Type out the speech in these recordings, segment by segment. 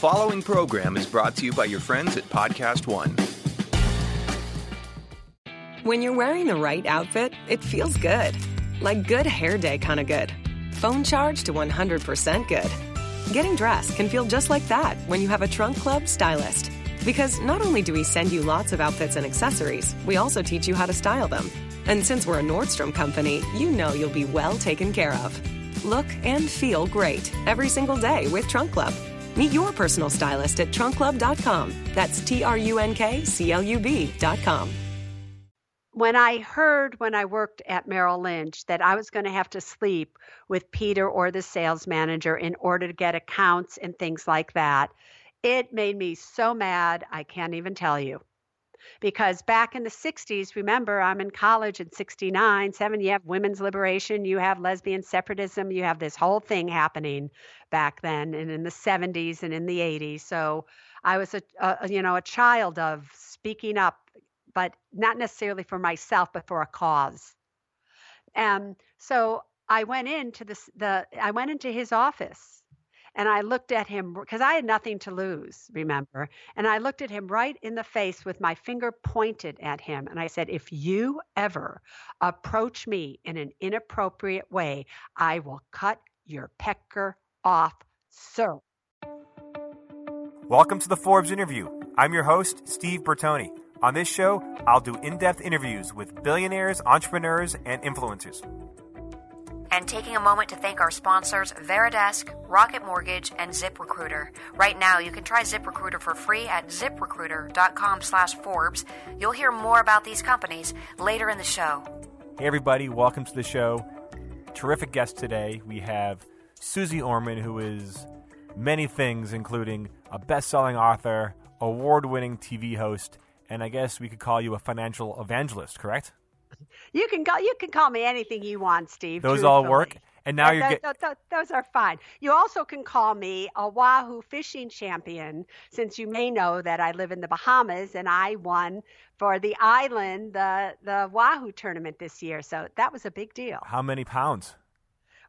following program is brought to you by your friends at Podcast One. When you're wearing the right outfit, it feels good. Like good hair day kind of good. Phone charge to 100% good. Getting dressed can feel just like that when you have a Trunk Club stylist. Because not only do we send you lots of outfits and accessories, we also teach you how to style them. And since we're a Nordstrom company, you know you'll be well taken care of. Look and feel great every single day with Trunk Club. Meet your personal stylist at trunkclub.com. That's T R U N K C L U B.com. When I heard when I worked at Merrill Lynch that I was going to have to sleep with Peter or the sales manager in order to get accounts and things like that, it made me so mad, I can't even tell you. Because back in the 60s, remember, I'm in college in 69, 7, you have women's liberation, you have lesbian separatism, you have this whole thing happening back then and in the 70s and in the 80s. So I was a, a you know, a child of speaking up, but not necessarily for myself, but for a cause. And so I went into this, the, I went into his office and I looked at him because I had nothing to lose, remember? And I looked at him right in the face with my finger pointed at him. And I said, If you ever approach me in an inappropriate way, I will cut your pecker off, sir. Welcome to the Forbes interview. I'm your host, Steve Bertoni. On this show, I'll do in depth interviews with billionaires, entrepreneurs, and influencers and taking a moment to thank our sponsors, VariDesk, Rocket Mortgage, and ZipRecruiter. Right now, you can try ZipRecruiter for free at ziprecruiter.com slash Forbes. You'll hear more about these companies later in the show. Hey, everybody. Welcome to the show. Terrific guest today. We have Suze Orman, who is many things, including a best-selling author, award-winning TV host, and I guess we could call you a financial evangelist, correct? You can call you can call me anything you want, Steve. Those all work. And now you're getting those, those are fine. You also can call me a Wahoo fishing champion, since you may know that I live in the Bahamas and I won for the island the the Wahoo tournament this year. So that was a big deal. How many pounds?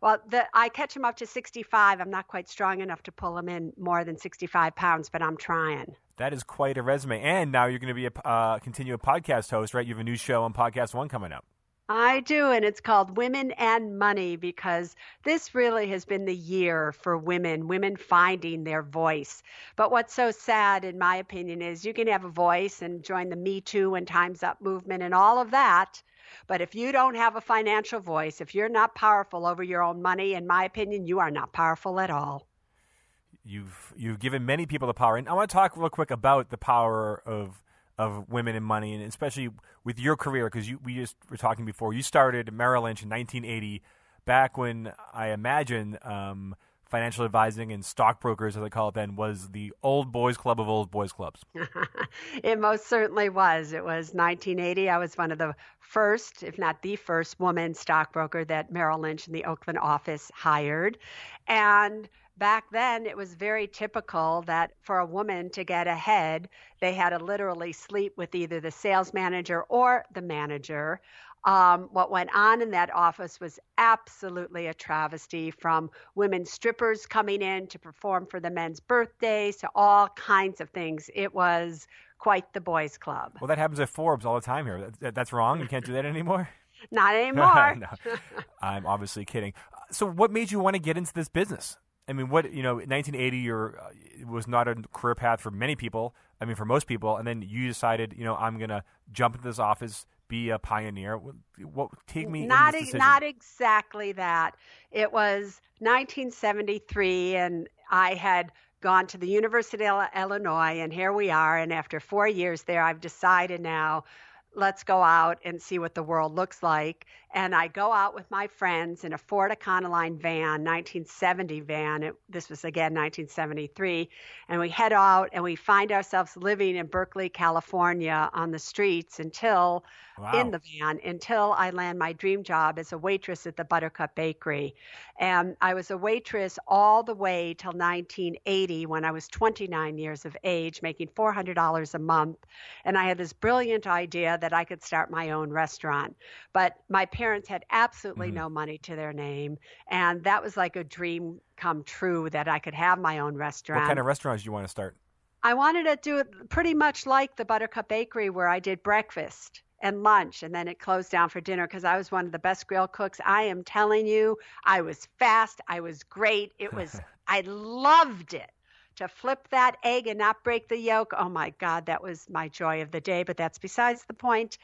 Well, the, I catch him up to 65. I'm not quite strong enough to pull him in more than 65 pounds, but I'm trying. That is quite a resume. And now you're going to be a uh, continue a podcast host, right? You have a new show on Podcast One coming up. I do, and it's called Women and Money because this really has been the year for women, women finding their voice. But what's so sad, in my opinion, is you can have a voice and join the Me Too and Time's Up movement and all of that. But if you don't have a financial voice, if you're not powerful over your own money, in my opinion, you are not powerful at all. You've you've given many people the power, and I want to talk real quick about the power of of women and money, and especially with your career, because we just were talking before. You started Merrill Lynch in 1980, back when I imagine um, financial advising and stockbrokers, as they call it then, was the old boys club of old boys clubs. it most certainly was. It was 1980. I was one of the first, if not the first, woman stockbroker that Merrill Lynch in the Oakland office hired, and back then it was very typical that for a woman to get ahead, they had to literally sleep with either the sales manager or the manager. Um, what went on in that office was absolutely a travesty from women strippers coming in to perform for the men's birthdays to all kinds of things. It was quite the boys' club. Well, that happens at Forbes all the time here. That's wrong. You can't do that anymore. Not anymore. no, I'm obviously kidding. So, what made you want to get into this business? I mean, what you know, 1980 or uh, was not a career path for many people. I mean, for most people, and then you decided, you know, I'm gonna jump into this office, be a pioneer. What, what take me? Not not exactly that. It was 1973, and I had gone to the University of Illinois, and here we are. And after four years there, I've decided now let's go out and see what the world looks like. And I go out with my friends in a Ford Econoline van, 1970 van. It, this was again 1973. And we head out and we find ourselves living in Berkeley, California on the streets until wow. in the van until I land my dream job as a waitress at the Buttercup Bakery. And I was a waitress all the way till 1980 when I was 29 years of age, making $400 a month. And I had this brilliant idea that I could start my own restaurant. But my parents had absolutely Mhm. no money to their name. And that was like a dream come true that I could have my own restaurant. What kind of restaurants do you want to start? I wanted to do it pretty much like the Buttercup Bakery, where I did breakfast and lunch, and then it closed down for dinner because I was one of the best grill cooks. I am telling you, I was fast, I was great. It was, I loved it. To flip that egg and not break the yolk, oh my God, that was my joy of the day, but that's besides the point.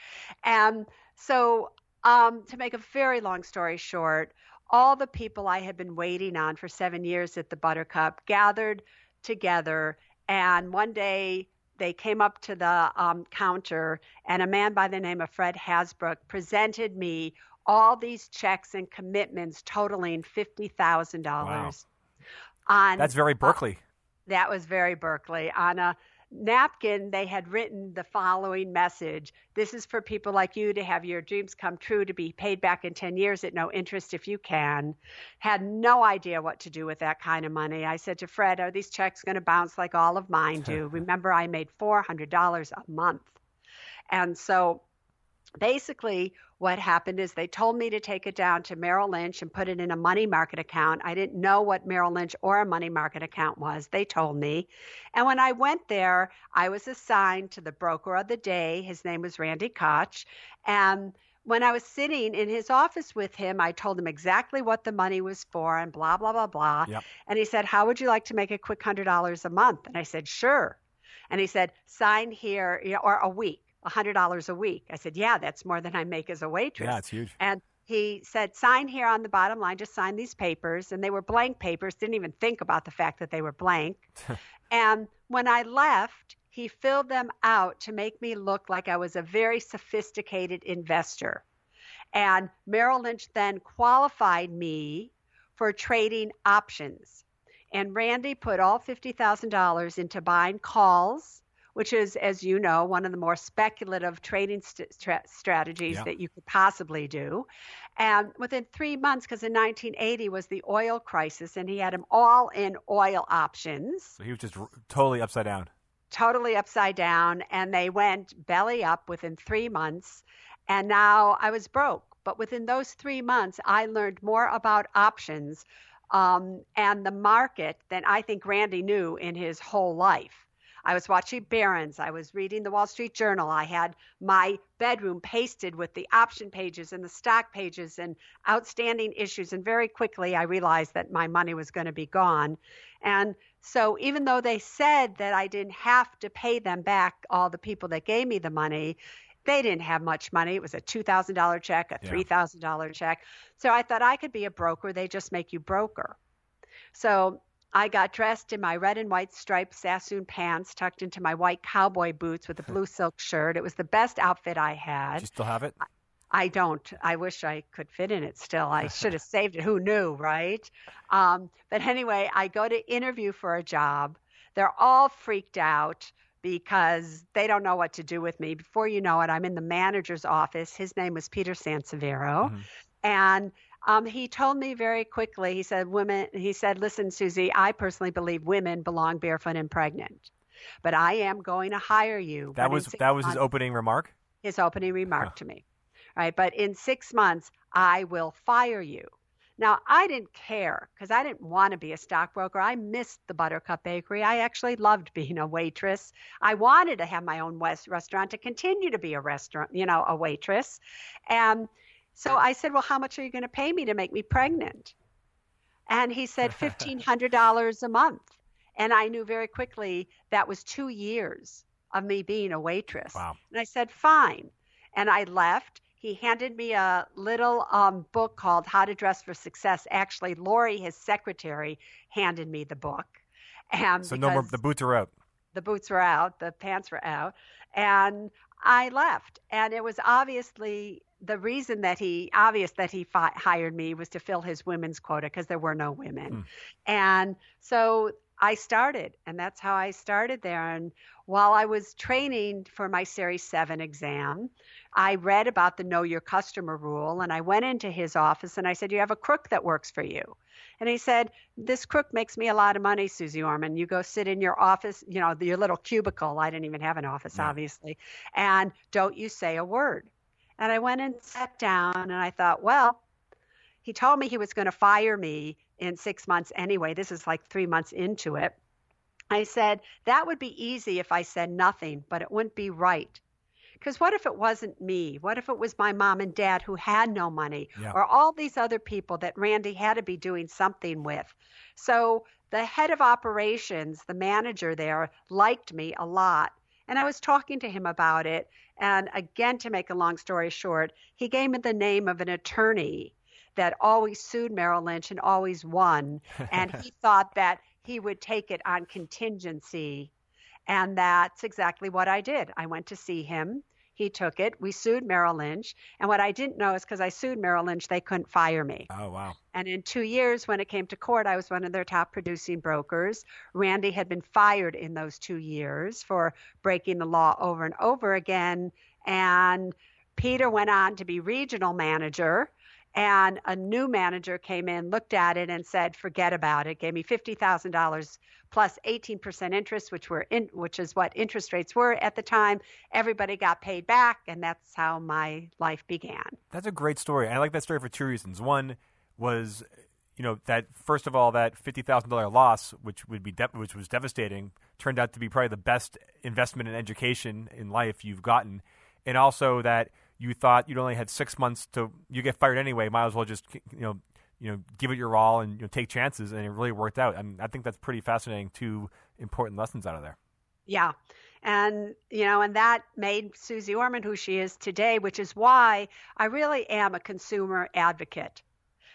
And so, um, to make a very long story short, all the people I had been waiting on for seven years at the Buttercup gathered together and one day they came up to the um, counter, and a man by the name of Fred Hasbrook presented me all these checks and commitments totaling fifty thousand dollars. On That's very Berkeley. that was very Berkeley. On a napkin, they had written the following message This is for people like you to have your dreams come true, to be paid back in 10 years at no interest if you can. Had no idea what to do with that kind of money. I said to Fred, Are these checks going to bounce like all of mine do? Remember, I made $400 a month. And so basically what happened is they told me to take it down to Merrill Lynch and put it in a money market account. I didn't know what Merrill Lynch or a money market account was. They told me. And when I went there, I was assigned to the broker of the day. His name was Randy Koch. And when I was sitting in his office with him, I told him exactly what the money was for and blah, blah, blah, blah. Yep. And he said, How would you like to make a quick $100 a month? And I said, Sure. And he said, Sign here, or a week. $100 a week. I said, Yeah, that's more than I make as a waitress. Yeah, it's huge. And he said, Sign here on the bottom line, just sign these papers. And they were blank papers, didn't even think about the fact that they were blank. and when I left, he filled them out to make me look like I was a very sophisticated investor. And Merrill Lynch then qualified me for trading options. And Randy put all $50,000 into buying calls, which is, as you know, one of the more speculative trading st- stra- strategies Yeah. that you could possibly do. And within three months, because in 1980 was the oil crisis, and he had them all in oil options So he was just r- totally upside down. totally upside down and they went belly up within three months and now i was broke but within those three months i learned more about options um, and the market than i think randy knew in his whole life i was watching barron's i was reading the wall street journal i had my bedroom pasted with the option pages and the stock pages and outstanding issues and very quickly i realized that my money was going to be gone and so even though they said that I didn't have to pay them back, all the people that gave me the money, they didn't have much money. It was a $2,000 check, a $3,000 check. So I thought I could be a broker. They just make you broker. So I got dressed in my red and white striped Sassoon pants, tucked into my white cowboy boots with a blue silk shirt. It was the best outfit I Do had. you still have it? I don't. I wish I could fit in it still. I should have saved it. Who knew, right? Um, but anyway, I go to interview for a job. They're all freaked out because they don't know what to do with me. Before you know it, I'm in the manager's office. His name was Peter Sansevero. Mhm. And um, he told me very quickly, he said, women, he said, listen, Susie, I personally believe women belong barefoot and pregnant. But I am going to hire you. That was that was his opening remark. his opening remark Huh. to me. Right. But in six months, I will fire you. Now, I didn't care because I didn't want to be a stockbroker. I missed the Buttercup Bakery. I actually loved being a waitress. I wanted to have my own West restaurant to continue to be a restaurant, you know, a waitress. And so I said, Well, how much are you going to pay me to make me pregnant? And he said, $1,500 a month. And I knew very quickly that was two years of me being a waitress. Wow. And I said, fine. And I left. He handed me a little um, book called How to Dress for Success. Actually, Lori, his secretary, handed me the book. And So no more. The boots are out. the boots were out, the pants were out, and I left. And it was obviously the reason that he obvious that he fi- hired me was to fill his women's quota because there were no women. Hmm. And so I started, and that's how I started there. And while I was training for my Series 7 exam, I read about the know your customer rule and I went into his office and I said, You have a crook that works for you. And he said, This crook makes me a lot of money, Susie Orman. You go sit in your office, you know, your little cubicle. I didn't even have an office, obviously. And don't you say a word. And I went and sat down and I thought, Well, he told me he was going to fire me in six months anyway. This is like three months into it. I said, That would be easy if I said nothing, but it wouldn't be right. Because what if it wasn't me? What if it was my mom and dad who had no money yeah. or all these other people that Randy had to be doing something with? So the head of operations, the manager there, liked me a lot. And I was talking to him about it. And again, to make a long story short, he gave me the name of an attorney that always sued Merrill Lynch and always won. And he thought that he would take it on contingency and that's exactly what I did. I went to see him. He took it. We sued Merrill Lynch. And what I didn't know is because I sued Merrill Lynch, they couldn't fire me. Oh, wow. And in two years, when it came to court, I was one of their top producing brokers. Randy had been fired in those two years for breaking the law over and over again. And Peter went on to be regional manager and a new manager came in, looked at it, and said, "Forget about it." Gave me fifty thousand dollars plus eighteen percent interest, which were in, which is what interest rates were at the time. Everybody got paid back, and that's how my life began. That's a great story. I like that story for two reasons. One was, you know, that first of all, that fifty thousand dollar loss, which would be de- which was devastating, turned out to be probably the best investment in education in life you've gotten, and also that you thought you'd only had six months to you get fired anyway. Might as well just you know you know give it your all and you know, take chances, and it really worked out. I mean, I think that's pretty fascinating. Two important lessons out of there. Yeah. And, you know, and that made Suze Orman who she is today, which is why I really am a consumer advocate.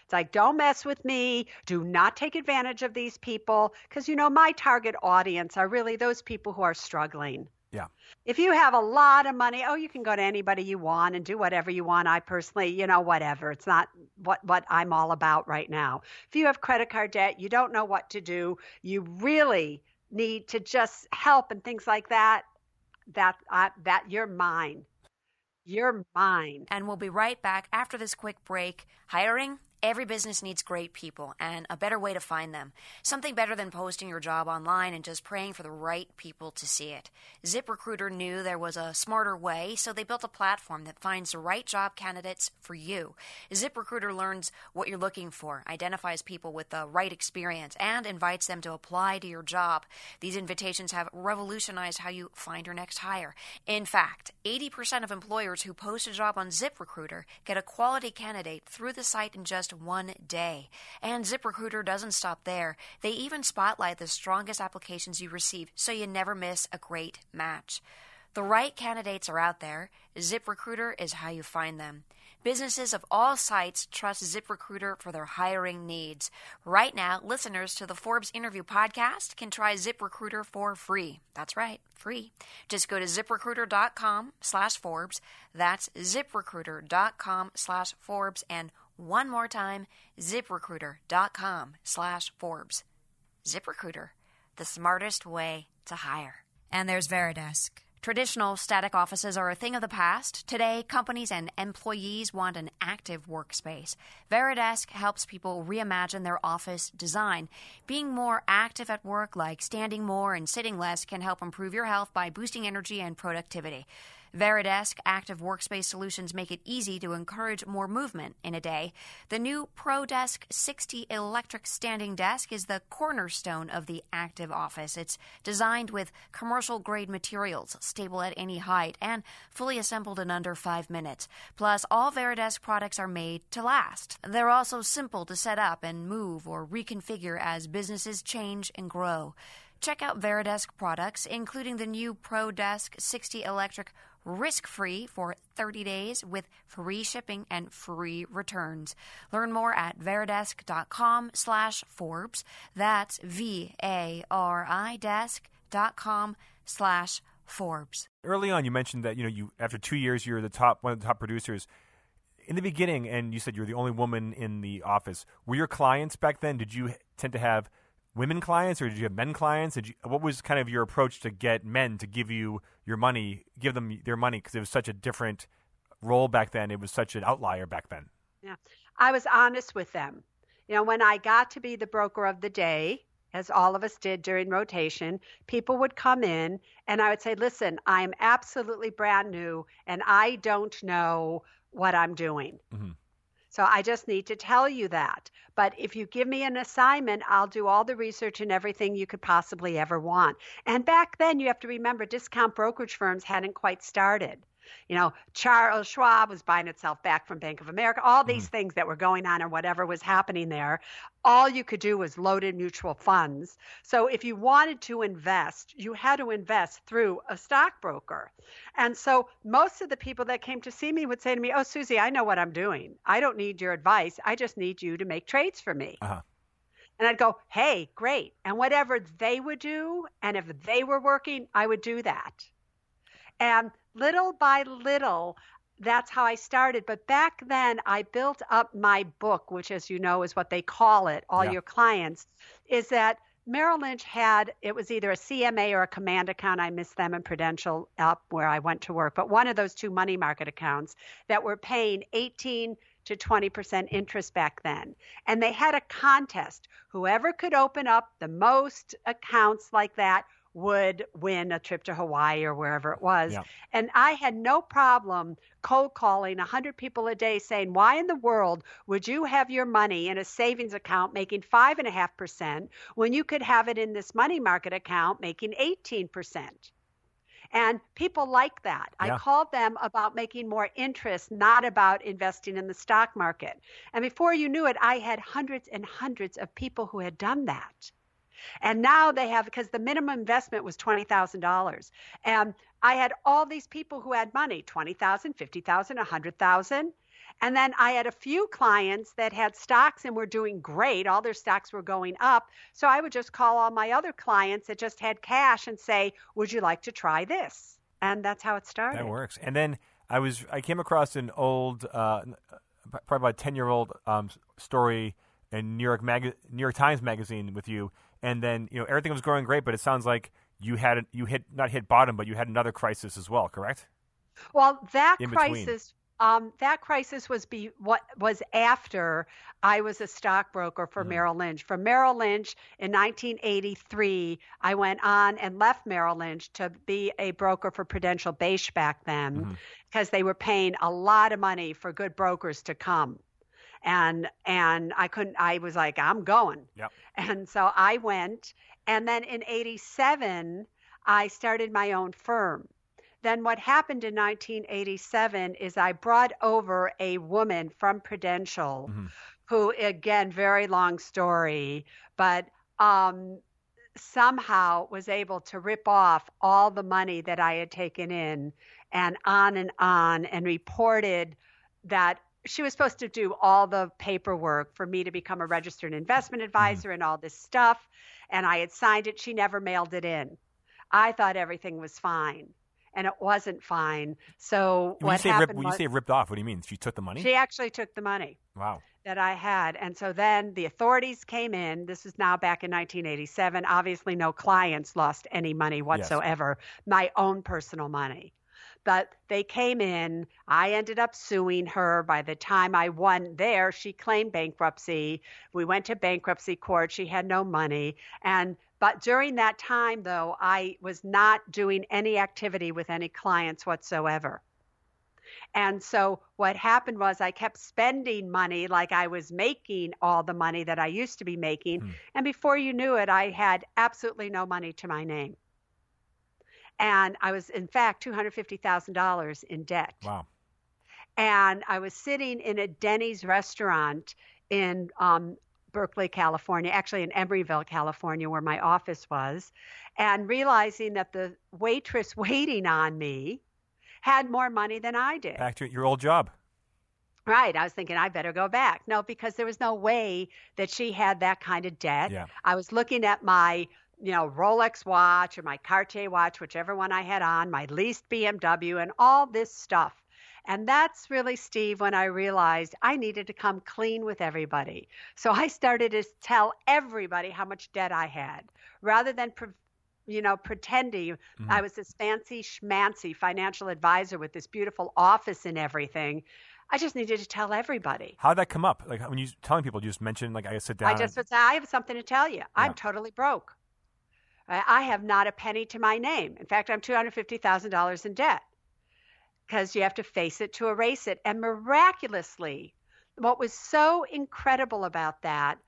It's like, don't mess with me. Do not take advantage of these people. Because, you know, my target audience are really those people who are struggling. Yeah. If you have a lot of money, oh, you can go to anybody you want and do whatever you want. I personally, you know, whatever. It's not what what I'm all about right now. If you have credit card debt, you don't know what to do, you really need to just help and things like that. That uh, that you're mine. You're mine. And we'll be right back after this quick break. Hiring Every business needs great people and a better way to find them. Something better than posting your job online and just praying for the right people to see it. ZipRecruiter knew there was a smarter way, so they built a platform that finds the right job candidates for you. ZipRecruiter learns what you're looking for, identifies people with the right experience, and invites them to apply to your job. These invitations have revolutionized how you find your next hire. In fact, 80% of employers who post a job on ZipRecruiter get a quality candidate through the site in just one day. And ZipRecruiter doesn't stop there. They even spotlight the strongest applications you receive so you never miss a great match. The right candidates are out there. ZipRecruiter is how you find them. Businesses of all sites trust ZipRecruiter for their hiring needs. Right now, listeners to the Forbes Interview Podcast can try ZipRecruiter for free. That's right, free. Just go to ziprecruiter.com slash Forbes. That's ziprecruiter.com slash Forbes and one more time, ziprecruiter.com slash Forbes. ZipRecruiter, the smartest way to hire. And there's VariDesk. Traditional static offices are a thing of the past. Today, companies and employees want an active workspace. VariDesk helps people reimagine their office design. Being more active at work, like standing more and sitting less, can help improve your health by boosting energy and productivity. VariDesk active workspace solutions make it easy to encourage more movement in a day. The new ProDesk 60 electric standing desk is the cornerstone of the active office. It's designed with commercial grade materials, stable at any height, and fully assembled in under five minutes. Plus, all VariDesk products are made to last. They're also simple to set up and move or reconfigure as businesses change and grow. Check out VariDesk products, including the new ProDesk 60 electric risk free for 30 days with free shipping and free returns. Learn more at varidesk.com slash Forbes. That's V A R I desk.com slash Forbes. Early on, you mentioned that you know you after two years you're the top one of the top producers. In the beginning, and you said you were the only woman in the office. Were your clients back then? Did you tend to have women clients or did you have men clients? Did you, what was kind of your approach to get men to give you your money, give them their money because it was such a different role back then. It was such an outlier back then. Yeah. I was honest with them. You know, when I got to be the broker of the day, as all of us did during rotation, people would come in and I would say, listen, I'm absolutely brand new and I don't know what I'm doing. Mm-hmm. So I just need to tell you that. But if you give me an assignment, I'll do all the research and everything you could possibly ever want. And back then, you have to remember discount brokerage firms hadn't quite started. You know, Charles Schwab was buying itself back from Bank of America, all these mm. things that were going on or whatever was happening there. All you could do was load in mutual funds. So if you wanted to invest, you had to invest through a stockbroker. And so most of the people that came to see me would say to me, Oh, Susie, I know what I'm doing. I don't need your advice. I just need you to make trades for me. Uh-huh. And I'd go, hey, great. And whatever they would do, and if they were working, I would do that. And little by little, that's how I started. But back then, I built up my book, which, as you know, is what they call it, all yeah. your clients, is that Merrill Lynch had, it was either a CMA or a command account. I missed them in Prudential up where I went to work, but one of those two money market accounts that were paying 18 to 20% interest back then. And they had a contest. Whoever could open up the most accounts like that would win a trip to Hawaii or wherever it was. Yeah. And I had no problem cold calling 100 people a day saying, Why in the world would you have your money in a savings account making 5.5% when you could have it in this money market account making 18%? And people like that. Yeah. I called them about making more interest, not about investing in the stock market. And before you knew it, I had hundreds and hundreds of people who had done that. And now they have, because the minimum investment was $20,000. And I had all these people who had money 20,000, 50,000, 100,000. And then I had a few clients that had stocks and were doing great. All their stocks were going up. So I would just call all my other clients that just had cash and say, Would you like to try this? And that's how it started. That works. And then I was I came across an old, uh, probably about ten year old um, story in New York Mag- New York Times magazine with you, and then you know everything was going great, but it sounds like you had you hit not hit bottom, but you had another crisis as well, correct? Well, that In crisis. Um, that crisis was be what was after I was a stockbroker for mm. Merrill Lynch. For Merrill Lynch in 1983, I went on and left Merrill Lynch to be a broker for Prudential Bache back then, mm-hmm. because they were paying a lot of money for good brokers to come and and I couldn't I was like I'm going. Yep. And so I went and then in 87 I started my own firm. Then what happened in 1987 is I brought over a woman from Prudential mm-hmm. who again very long story but um somehow was able to rip off all the money that I had taken in and on and on and reported that she was supposed to do all the paperwork for me to become a registered investment mm-hmm. advisor mm-hmm. and all this stuff. And I had signed it. She never mailed it in. I thought everything was fine. And it wasn't fine. So when what you happened rip, when was, you say ripped off, what do you mean? She took the money? She actually took the money. Wow. That I had. And so then the authorities came in. This is now back in 1987. Obviously, no clients lost any money whatsoever, yes. my own personal money but they came in. I ended up suing her. By the time I won there, she claimed bankruptcy. We went to bankruptcy court. She had no money. And but during that time, though, I was not doing any activity with any clients whatsoever. And so what happened was I kept spending money like I was making all the money that I used to be making. Hmm. And before you knew it, I had absolutely no money to my name and I was in fact $250,000 in debt. Wow. And I was sitting in a Denny's restaurant in um, Berkeley, California, actually in Emeryville, California, where my office was, and realizing that the waitress waiting on me had more money than I did. Back to your old job. Right. I was thinking I better go back. No, because there was no way that she had that kind of debt. Yeah. I was looking at my you know, Rolex watch or my Cartier watch, whichever one I had on, my leased BMW, and all this stuff. And that's really, Steve, when I realized I needed to come clean with everybody. So I started to tell everybody how much debt I had rather than pre- you know, pretending I mm-hmm. was this fancy schmancy financial advisor with this beautiful office and everything. I just needed to tell everybody. How'd that come up? Like when you telling people, you just mention like I sit down. I just would say, I have something to tell you. I'm totally broke. I I have not a penny to my name. In fact, I'm $250,000 in debt because you have to face it to erase it. And miraculously, what was so incredible about that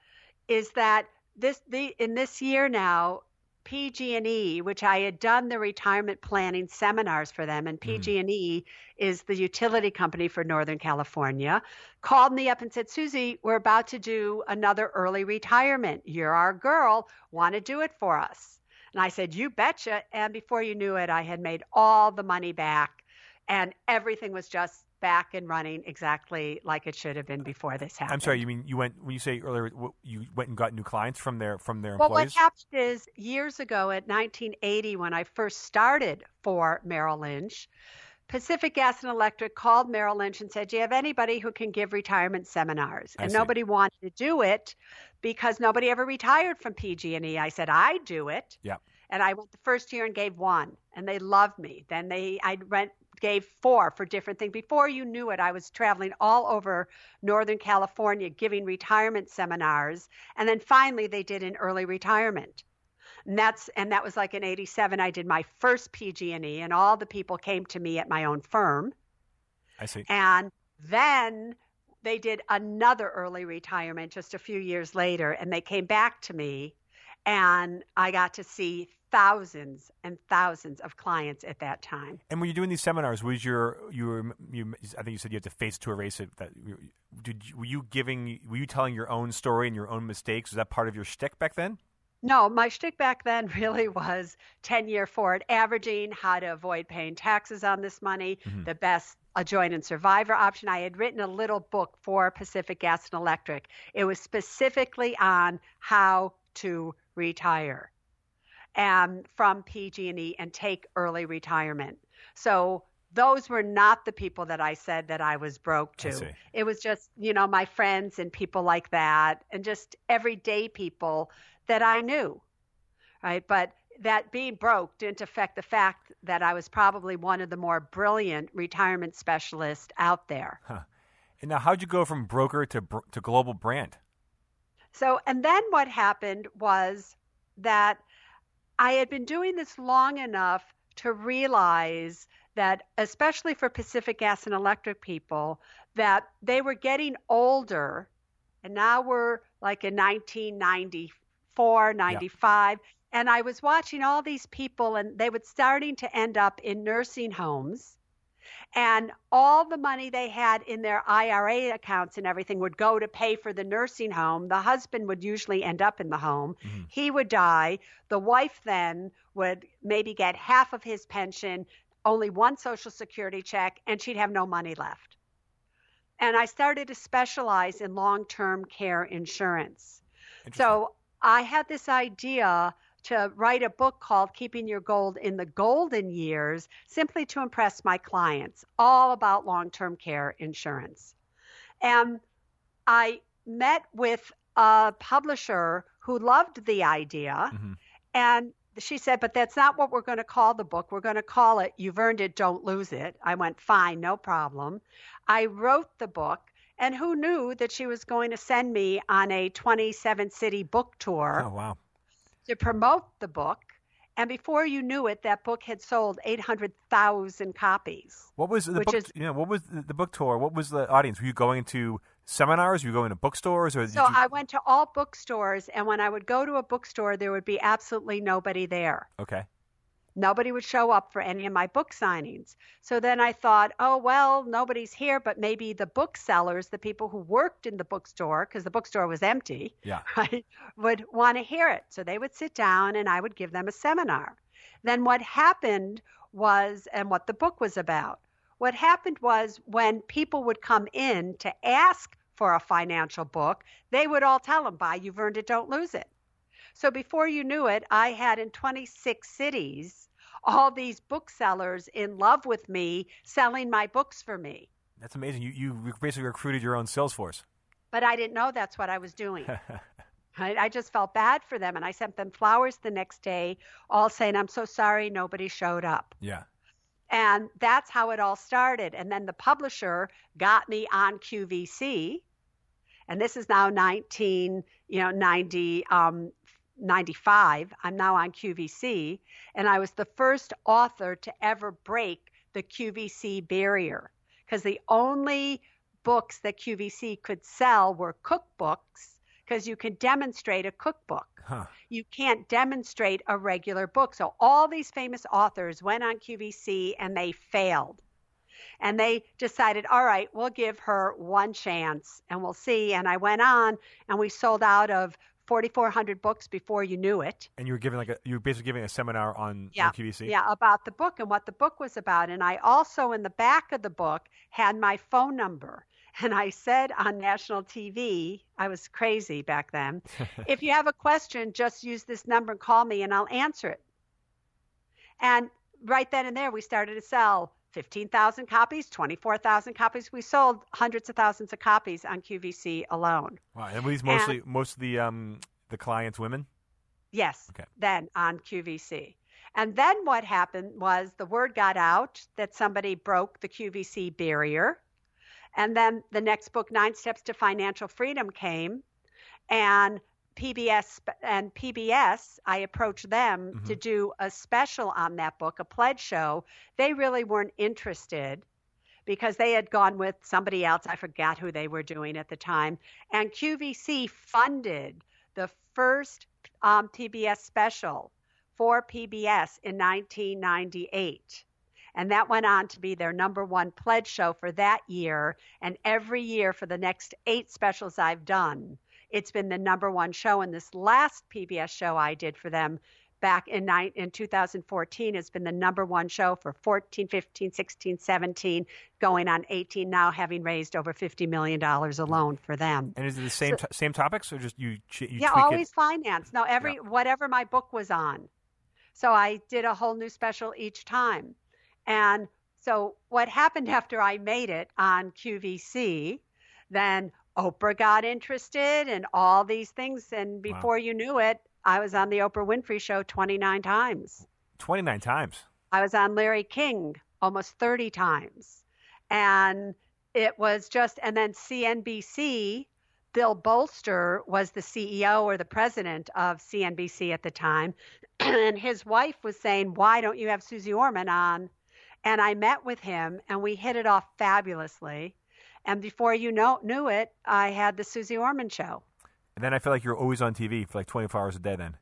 is that this the in this year now PG&E, which I had done the retirement planning seminars for them, and mm. PG&E is the utility company for Northern California, called me up and said, "Susie, we're about to do another early retirement. You're our girl. Want to do it for us?" And I said, "You betcha." And before you knew it, I had made all the money back, and everything was just back and running exactly like it should have been before this happened. I'm sorry. You mean you went when you say earlier you went and got new clients from their from their employees? Well, what happened is years ago at 1980, when I first started for Merrill Lynch, Pacific Gas and Electric called Merrill Lynch and said, Do you have anybody who can give retirement seminars? And nobody wanted to do it because nobody ever retired from PG&E. I said, I do it. Yeah. And I went the first year and gave one, and they loved me. Then they, I went, gave four for different things. Before you knew it, I was traveling all over Northern California giving retirement seminars, and then finally they did an early retirement. And that's and that was like in '87. I did my first PG&E, and all the people came to me at my own firm. I see. And then they did another early retirement just a few years later, and they came back to me, and I got to see thousands and thousands of clients at that time. And when you're doing these seminars, was your you were you? I think you said you had to face to erase it. That you- did you, were you giving? Were you telling your own story and your own mistakes? Was that part of your shtick back then? No, my shtick back then really was 10 year forward averaging, how to avoid paying taxes on this money, mm-hmm. the best a joint and survivor option. I had written a little book for Pacific Gas and Electric. It was specifically on how to retire um, and from PG&E and take early retirement. So those were not the people that I said that I was broke to. It was just, you know, my friends and people like that and just everyday people that I knew. Right? But that being broke didn't affect the fact that I was probably one of the more brilliant retirement specialists out there. And now, how'd you go from broker to to global brand? So, and then what happened was that I had been doing this long enough to realize that, especially for Pacific Gas and Electric people, that they were getting older. And now we're like in 1994, 95. And I was watching all these people, and they were starting to end up in nursing homes and all the money they had in their IRA accounts and everything would go to pay for the nursing home. The husband would usually end up in the home. Mm-hmm. He would die. The wife then would maybe get half of his pension, only one social security check, and she'd have no money left. And I started to specialize in long term care insurance. So I had this idea to write a book called Keeping Your Gold in the Golden Years, simply to impress my clients, all about long term care insurance. And I met with a publisher who loved the idea. Mm-hmm. And she said, But that's not what we're going to call the book. We're going to call it You've Earned It, Don't Lose It. I went, Fine, no problem. I wrote the book. And who knew that she was going to send me on a 27 city book tour? Oh wow! to promote the book. And before you knew it, that book had sold 800,000 copies. What was the book? is- you know, what was the, the book tour? What was the audience? Were you going to seminars? Were you going to bookstores? Or So you, I went to all bookstores, and when I would go to a bookstore, there would be absolutely nobody there. okay, Nobody would show up for any of my book signings. So then I thought, oh, well, nobody's here, but maybe the booksellers, the people who worked in the bookstore, because the bookstore was empty, yeah, right, would want to hear it. So they would sit down and I would give them a seminar. Then what happened was, and what the book was about, what happened was when people would come in to ask for a financial book, they would all tell them, buy, you've earned it, don't lose it. So before you knew it, I had in 26 cities all these booksellers in love with me selling my books for me. that's amazing. You you basically recruited your own sales force. But I didn't know that's what I was doing. I, I just felt bad for them. And I sent them flowers the next day, all saying, I'm so sorry nobody showed up. Yeah. And that's how it all started. And then the publisher got me on QVC. And this is now 19, you know, 90, um, 95. I'm now on QVC. And I was the first author to ever break the QVC barrier because the only books that QVC could sell were cookbooks because you can demonstrate a cookbook. Huh. You can't demonstrate a regular book. So all these famous authors went on QVC and they failed. And they decided, all right, we'll give her one chance and we'll see. And I went on and we sold out of 4,400 books before you knew it. And you were giving like a, you were basically giving a seminar on, Yeah, on QVC. Yeah, about the book and what the book was about. And I also, in the back of the book, had my phone number. And I said on national TV, I was crazy back then, if you have a question, just use this number and call me and I'll answer it. And right then and there, we started to sell 15,000 copies, 24,000 copies. We sold hundreds of thousands of copies on QVC alone. Wow. And these mostly most of the um the clients women? Yes, Okay. then on QVC. And then what happened was the word got out that somebody broke the QVC barrier. And then the next book, Nine Steps to Financial Freedom, came. And PBS and PBS, I approached them to do a special on that book, a pledge show. They really weren't interested because they had gone with somebody else. I forgot who they were doing at the time. And QVC funded the first um, PBS special for PBS in 1998. And that went on to be their number one pledge show for that year. And every year for the next eight specials I've done, it's been the number one show. And this last PBS show I did for them back in, ni- in 2014 has been the number one show for 14, 15, 16, 17, going on 18 now, having raised over $50 million alone for them. And is it the same t- same topics or just you you Yeah, always it? finance. No, every whatever my book was on. So I did a whole new special each time. And so what happened after I made it on QVC, then Oprah got interested and all these things and before you knew it, I was on the Oprah Winfrey show 29 times. 29 times. I was on Larry King almost 30 times. And it was just, and then CNBC, Bill Bolster was the CEO or the president of CNBC at the time. and his wife was saying, Why don't you have Suze Orman on? And I met with him and we hit it off fabulously. And before you know, knew it, I had the Suze Orman show. And then I feel like you're always on TV for like 24 hours a day then.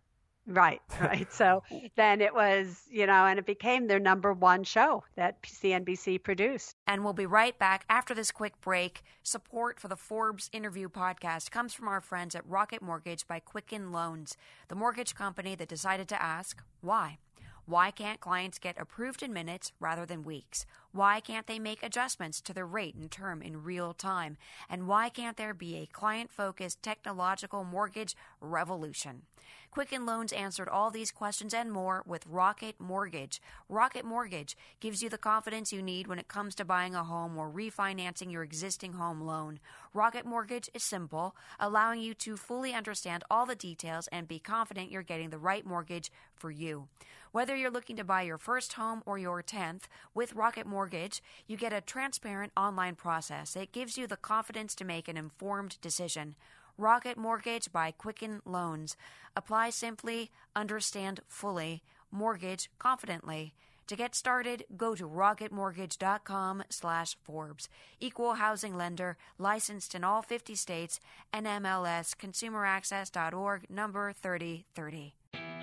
Right, right. So then it was, you know, and it became their number one show that CNBC produced. And we'll be right back after this quick break. Support for the Forbes interview podcast comes from our friends at Rocket Mortgage by Quicken Loans, the mortgage company that decided to ask why. Why can't clients get approved in minutes rather than weeks? Why can't they make adjustments to their rate and term in real time? And why can't there be a client focused technological mortgage revolution? Quicken Loans answered all these questions and more with Rocket Mortgage. Rocket Mortgage gives you the confidence you need when it comes to buying a home or refinancing your existing home loan. Rocket Mortgage is simple, allowing you to fully understand all the details and be confident you're getting the right mortgage for you. Whether you're looking to buy your first home or your 10th, with Rocket Mortgage, you get a transparent online process It gives you the confidence to make an informed decision. Rocket Mortgage by Quicken Loans. Apply simply, understand fully, mortgage confidently. To get started, go to rocketmortgage.com slash Forbes. Equal housing lender, licensed in all 50 states, NMLS consumeraccess.org number 3030.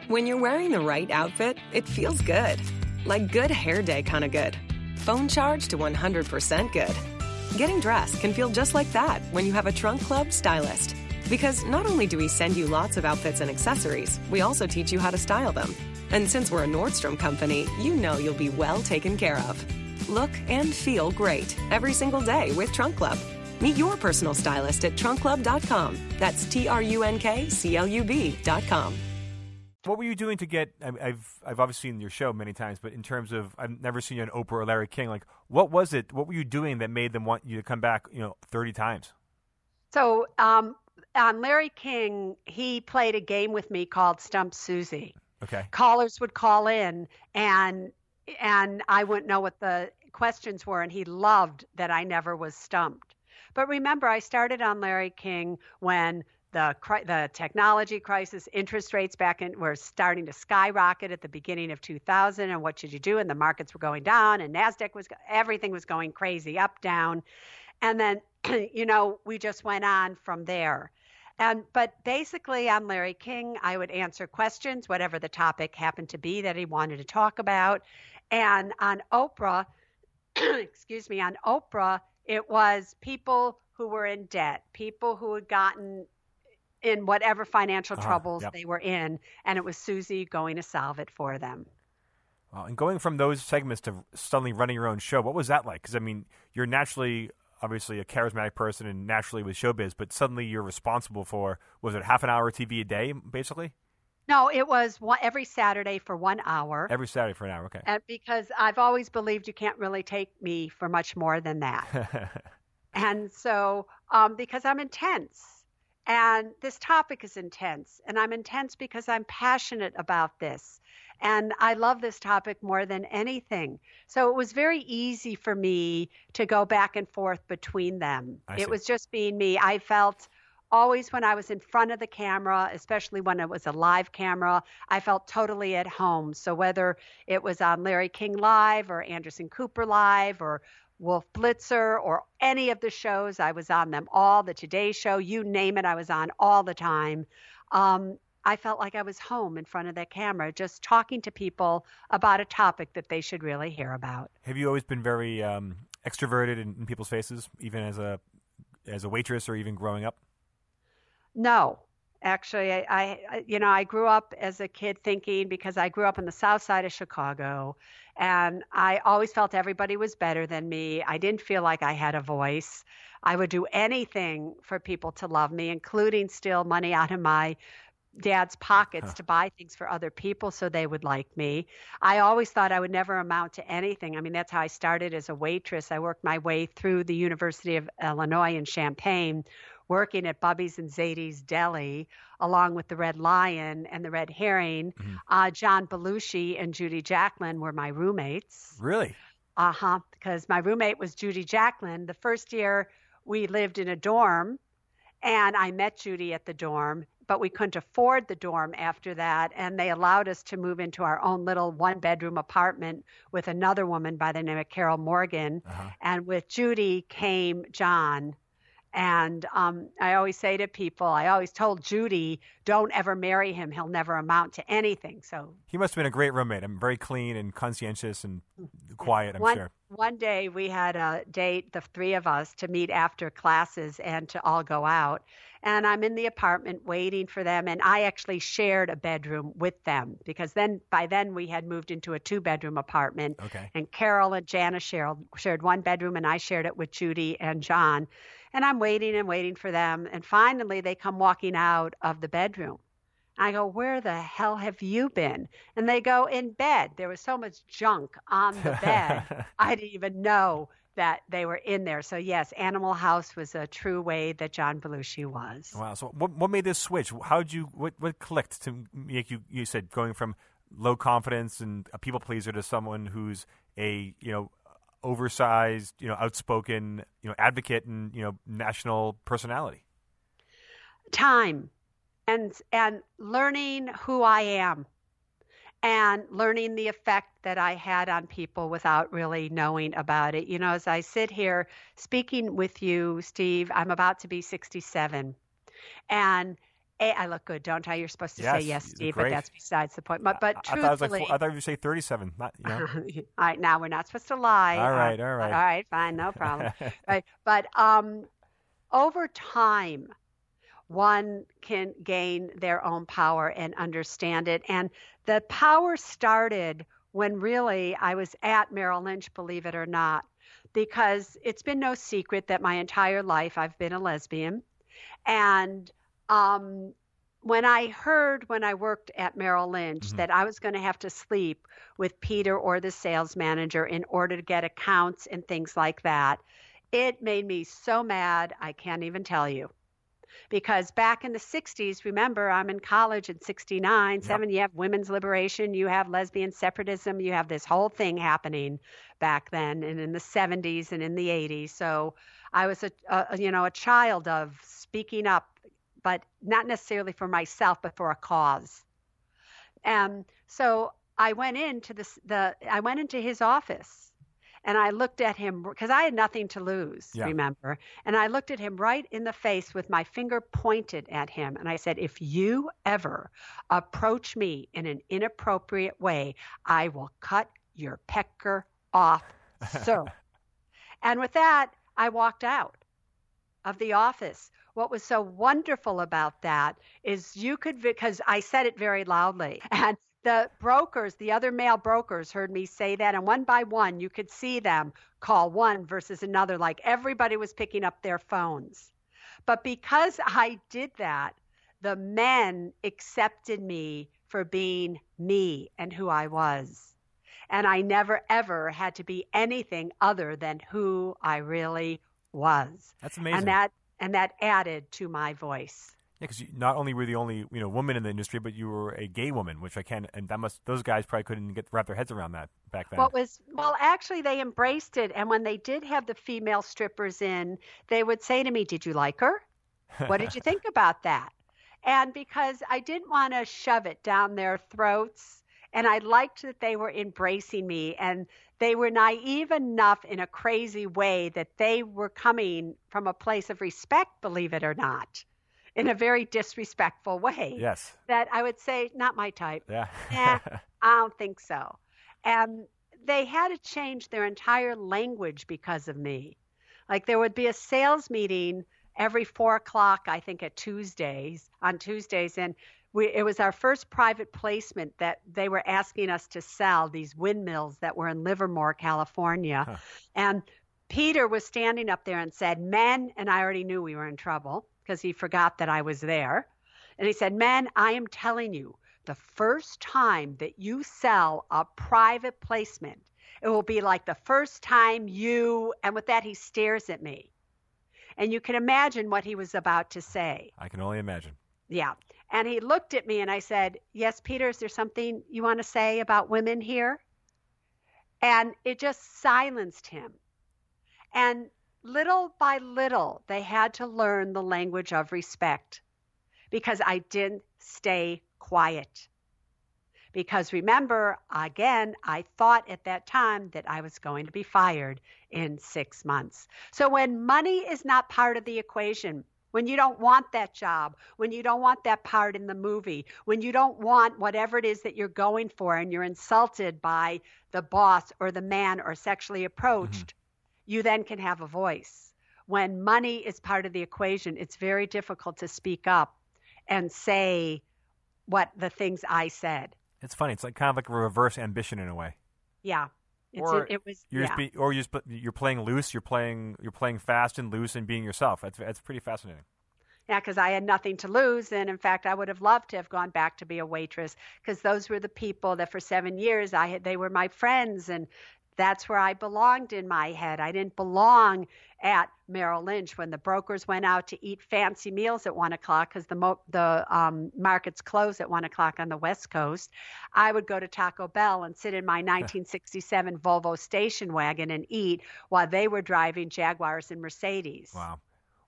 When you're wearing the right outfit, it feels good. Like good hair day kind of good. Phone charge to 100% good. Getting dressed can feel just like that when you have a Trunk Club stylist. Because not only do we send you lots of outfits and accessories, we also teach you how to style them. And since we're a Nordstrom company, you know you'll be well taken care of. Look and feel great every single day with Trunk Club. Meet your personal stylist at trunkclub.com. That's T R U N K C L U B.com. What were you doing to get? I- I've I've obviously seen your show many times, but in terms of I've never seen you on Oprah or Larry King. Like, what was it? What were you doing that made them want you to come back? You know, thirty times. So um, on Larry King, he played a game with me called Stump Susie. Okay. Callers would call in and and I wouldn't know what the questions were and he loved that I never was stumped. But remember, I started on Larry King when the the technology crisis, interest rates back in were starting to skyrocket at the beginning of 2000. And what should you do? And the markets were going down, and Nasdaq was everything was going crazy, up, down, and then you know we just went on from there. And but basically, on Larry King, I would answer questions, whatever the topic happened to be that he wanted to talk about. And on Oprah, excuse me, on Oprah, it was people who were in debt, people who had gotten in whatever financial uh-huh, troubles yep. they were in, and it was Suze going to solve it for them. Well, and going from those segments to suddenly running your own show, what was that like? Because I mean, you're naturally, obviously, a charismatic person, and naturally with showbiz, but suddenly you're responsible for was it half an hour TV a day, basically? No, it was one, every Saturday for one hour. Every Saturday for an hour, okay. And because I've always believed you can't really take me for much more than that. and so, um, because I'm intense and this topic is intense, and I'm intense because I'm passionate about this. And I love this topic more than anything. So it was very easy for me to go back and forth between them. It was just being me. I felt always when I was in front of the camera, especially when it was a live camera, I felt totally at home. So whether it was on Larry King Live or Anderson Cooper Live or Wolf Blitzer or any of the shows. I was on them all, the Today Show, you name it, I was on all the time. Um, I felt like I was home in front of that camera, just talking to people about a topic that they should really hear about. Have you always been very um, extroverted in, in people's faces, even as a as a waitress or even growing up? No, actually I, I, you know i grew up as a kid thinking because i grew up on the south side of chicago and i always felt everybody was better than me i didn't feel like i had a voice i would do anything for people to love me including steal money out of my dad's pockets huh. to buy things for other people so they would like me. I always thought I would never amount to anything. I mean, that's how I started as a waitress. I worked my way through the University of Illinois in Champaign, working at Bubby's and Zadie's Deli, along with the Red Lion and the Red Herring. Mm-hmm. Uh, John Belushi and Judy Jacklin were my roommates. Really? Uh huh. Because my roommate was Judy Jacklin. The first year we lived in a dorm, and I met Judy at the dorm, but we couldn't afford the dorm after that. And they allowed us to move into our own little one bedroom apartment with another woman by the name of Carol Morgan. Uh-huh. And with Judy came John and um, I always say to people, I always told Judy, don't ever marry him. He'll never amount to anything. So he must have been a great roommate. I'm very clean and conscientious and quiet, I'm one, sure. One day we had a date, the three of us, to meet after classes and to all go out. And I'm in the apartment waiting for them. And I actually shared a bedroom with them because then by then we had moved into a two bedroom apartment. Okay. And Carol and Janice shared, shared one bedroom, and I shared it with Judy and John. And I'm waiting and waiting for them. And finally, they come walking out of the bedroom. I go, Where the hell have you been? And they go, In bed. There was so much junk on the bed. I didn't even know that they were in there. So, yes, Animal House was a true way that John Belushi was. Wow. So, what, what made this switch? How did you, what, what clicked to make you, you said, going from low confidence and a people pleaser to someone who's a, you know, oversized, you know, outspoken, you know, advocate and you know, national personality? Time, and and learning who I am, and learning the effect that I had on people without really knowing about it. You know, as I sit here speaking with you, Steve, I'm about to be 67, and a, I look good, don't I? You're supposed to yes, say yes, Steve, but that's besides the point. But, but I, truthfully, I thought, like, I thought you say 37. Not, you know. all right, now we're not supposed to lie. All right, all right, all right, fine, no problem. right, but um, over time, one can gain their own power and understand it. And the power started when really I was at Merrill Lynch, believe it or not, because it's been no secret that my entire life I've been a lesbian, and um, when I heard when I worked at Merrill Lynch mm-hmm. that I was going to have to sleep with Peter or the sales manager in order to get accounts and things like that, it made me so mad, I can't even tell you. because back in the 60s, remember, I'm in college in 69, yep. 7, you have women's liberation, you have lesbian separatism, you have this whole thing happening back then and in the 70s and in the 80s. So I was a, a you know, a child of speaking up, but not necessarily for myself, but for a cause. And so I went into the, the I went into his office and I looked at him because I had nothing to lose, yeah. remember? And I looked at him right in the face with my finger pointed at him. And I said, If you ever approach me in an inappropriate way, I will cut your pecker off, sir. and with that, I walked out of the office. What was so wonderful about that is you could, because I said it very loudly, and the brokers, the other male brokers, heard me say that, and one by one, you could see them call one versus another, like everybody was picking up their phones. But because I did that, the men accepted me for being me and who I was. And I never ever had to be anything other than who I really was. That's amazing. And that and that added to my voice. Yeah, because not only were the only you know woman in the industry, but you were a gay woman, which I can't. And that must those guys probably couldn't get wrap their heads around that back then. What was well, actually, they embraced it, and when they did have the female strippers in, they would say to me, "Did you like her? What did you think about that?" And because I didn't want to shove it down their throats, and I liked that they were embracing me, and they were naive enough in a crazy way that they were coming from a place of respect, believe it or not in a very disrespectful way. Yes. That I would say, not my type. Yeah. eh, I don't think so. And they had to change their entire language because of me. Like there would be a sales meeting every four o'clock, I think, at Tuesdays, on Tuesdays. And we, it was our first private placement that they were asking us to sell these windmills that were in Livermore, California. Huh. And Peter was standing up there and said, Men, and I already knew we were in trouble because he forgot that I was there. And he said, Men, I am telling you, the first time that you sell a private placement, it will be like the first time you, and with that, he stares at me. And you can imagine what he was about to say. I can only imagine. Yeah. And he looked at me and I said, Yes, Peter, is there something you want to say about women here? And it just silenced him. And little by little, they had to learn the language of respect because I didn't stay quiet. Because remember, again, I thought at that time that I was going to be fired in six months. So when money is not part of the equation, when you don't want that job, when you don't want that part in the movie, when you don't want whatever it is that you're going for and you're insulted by the boss or the man or sexually approached, mm-hmm you then can have a voice. When money is part of the equation, it's very difficult to speak up and say what the things I said. It's funny. It's like kind of like a reverse ambition in a way. Yeah. It's, or it, it was. You're yeah. be, or you're, just, you're playing loose. You're playing. You're playing fast and loose and being yourself. That's that's pretty fascinating. Yeah, because I had nothing to lose, and in fact, I would have loved to have gone back to be a waitress because those were the people that for seven years I had. They were my friends, and that's where I belonged in my head. I didn't belong at Merrill Lynch when the brokers went out to eat fancy meals at one o'clock because the mo- the um, markets close at one o'clock on the West Coast. I would go to Taco Bell and sit in my 1967 Volvo station wagon and eat while they were driving Jaguars and Mercedes. Wow.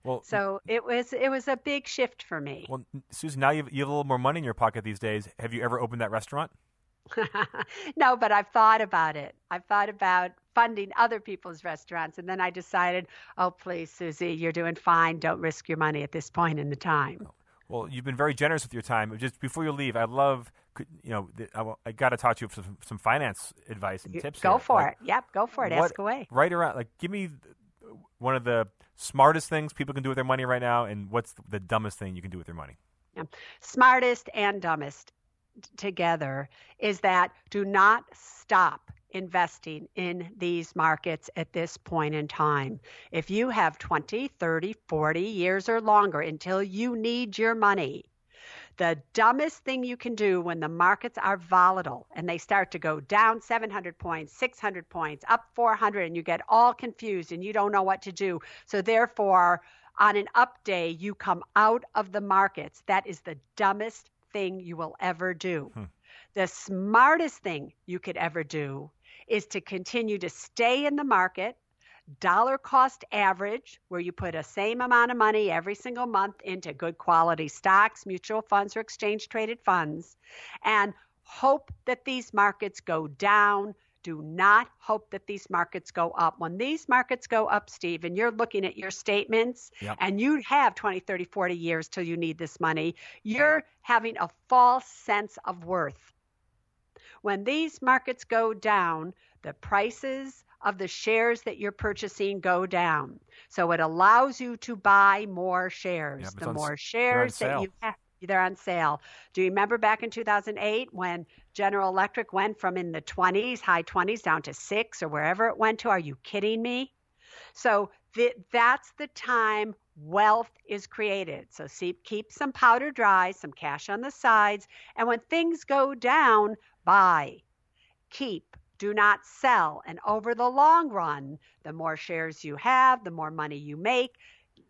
Well, so it was it was a big shift for me. Well, Susan, now you have, you have a little more money in your pocket these days. Have you ever opened that restaurant? no, but I've thought about it. I've thought about funding other people's restaurants. And then I decided, oh, please, Suze, you're doing fine. Don't risk your money at this point in the time. Oh, well, you've been very generous with your time. Just before you leave, I'd love, you know, I, I got to talk to you for some, some finance advice and tips. Go here. for like, it. Yep, go for it. What, Ask away. Right around, like, give me one of the smartest things people can do with their money right now, and what's the dumbest thing you can do with your money? Yeah. Smartest and dumbest together is that do not stop investing in these markets at this point in time. If you have 20, 30, 40 years or longer until you need your money, the dumbest thing you can do when the markets are volatile and they start to go down 700 points, 600 points, up 400, and you get all confused and you don't know what to do. So, therefore, on an up day, you come out of the markets. That is the dumbest thing you will ever do. Hmm. The smartest thing you could ever do is to continue to stay in the market, dollar cost average, where you put a same amount of money every single month into good quality stocks, mutual funds, or exchange traded funds, and hope that these markets go down. Do not hope that these markets go up. When these markets go up, Steve, and you're looking at your statements yep. and you have 20, 30, 40 years till you need this money, you're having a false sense of worth. When these markets go down, the prices of the shares that you're purchasing go down. So it allows you to buy more shares. the more shares that you have, they're on sale. Do you remember back in 2008 when General Electric went from in the 20s, high 20s, down to six or wherever it went to? Are you kidding me? So th- that's the time wealth is created. So see, keep some powder dry, some cash on the sides, and when things go down, buy, keep, do not sell. And over the long run, the more shares you have, the more money you make.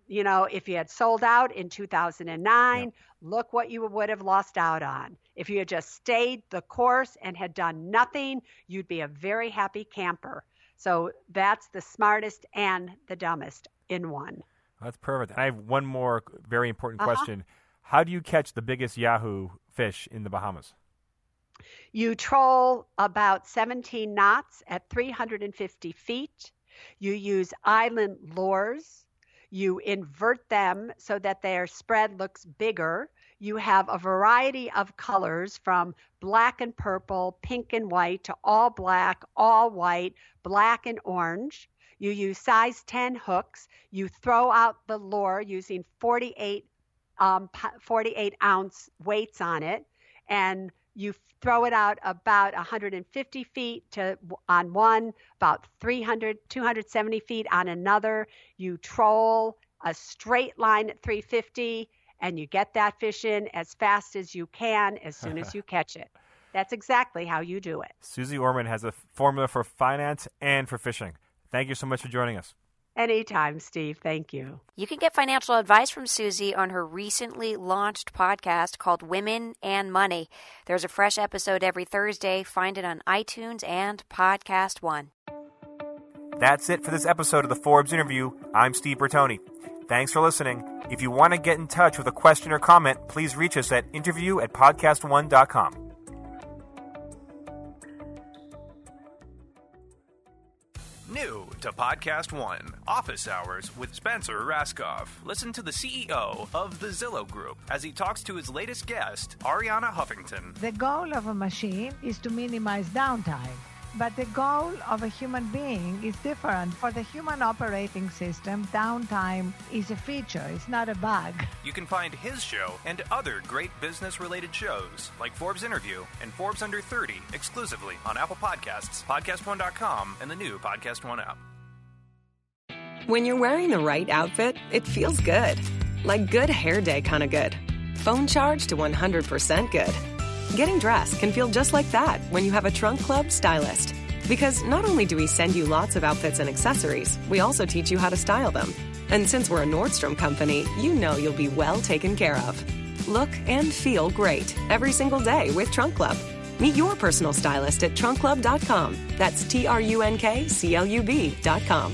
You know, if you had sold out in 2009, yep. look what you would have lost out on. If you had just stayed the course and had done nothing, you'd be a very happy camper. So that's the smartest and the dumbest in one. That's perfect. I have one more very important uh-huh. question. How do you catch the biggest wahoo fish in the Bahamas? You troll about 17 knots at 350 feet. You use island lures. You invert them so that their spread looks bigger. You have a variety of colors from black and purple, pink and white to all black, all white, black and orange. You use size 10 hooks. You throw out the lure using 48, um, 48 ounce weights on it. And you throw it out about 150 feet to on one, about 300, 270 feet on another. You troll a straight line at 350 and you get that fish in as fast as you can as soon as you catch it. That's exactly how you do it. Suze Orman has a formula for finance and for fishing. Thank you so much for joining us. Anytime, Steve. Thank you. You can get financial advice from Suze on her recently launched podcast called Women and Money. There's a fresh episode every Thursday. Find it on iTunes and Podcast One. That's it for this episode of the Forbes interview. I'm Steve Bertoni. Thanks for listening. If you want to get in touch with a question or comment, please reach us at interview at podcastone.com. to Podcast One Office Hours with Spencer Rascoff. Listen to the CEO of the Zillow Group as he talks to his latest guest, Arianna Huffington. The goal of a machine is to minimize downtime. But the goal of a human being is different. For the human operating system, downtime is a feature, it's not a bug. You can find his show and other great business related shows like Forbes Interview and Forbes Under 30 exclusively on Apple Podcasts, PodcastOne.com, and the new Podcast One app. When you're wearing the right outfit, it feels good. Like good hair day kind of good. Phone charge to 100% good Getting dressed can feel just like that when you have a Trunk Club stylist. Because not only do we send you lots of outfits and accessories, we also teach you how to style them. And since we're a Nordstrom company, you know you'll be well taken care of. Look and feel great every single day with Trunk Club. Meet your personal stylist at trunkclub.com. That's T R U N K C L U B.com.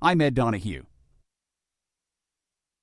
I'm Ed Donahue.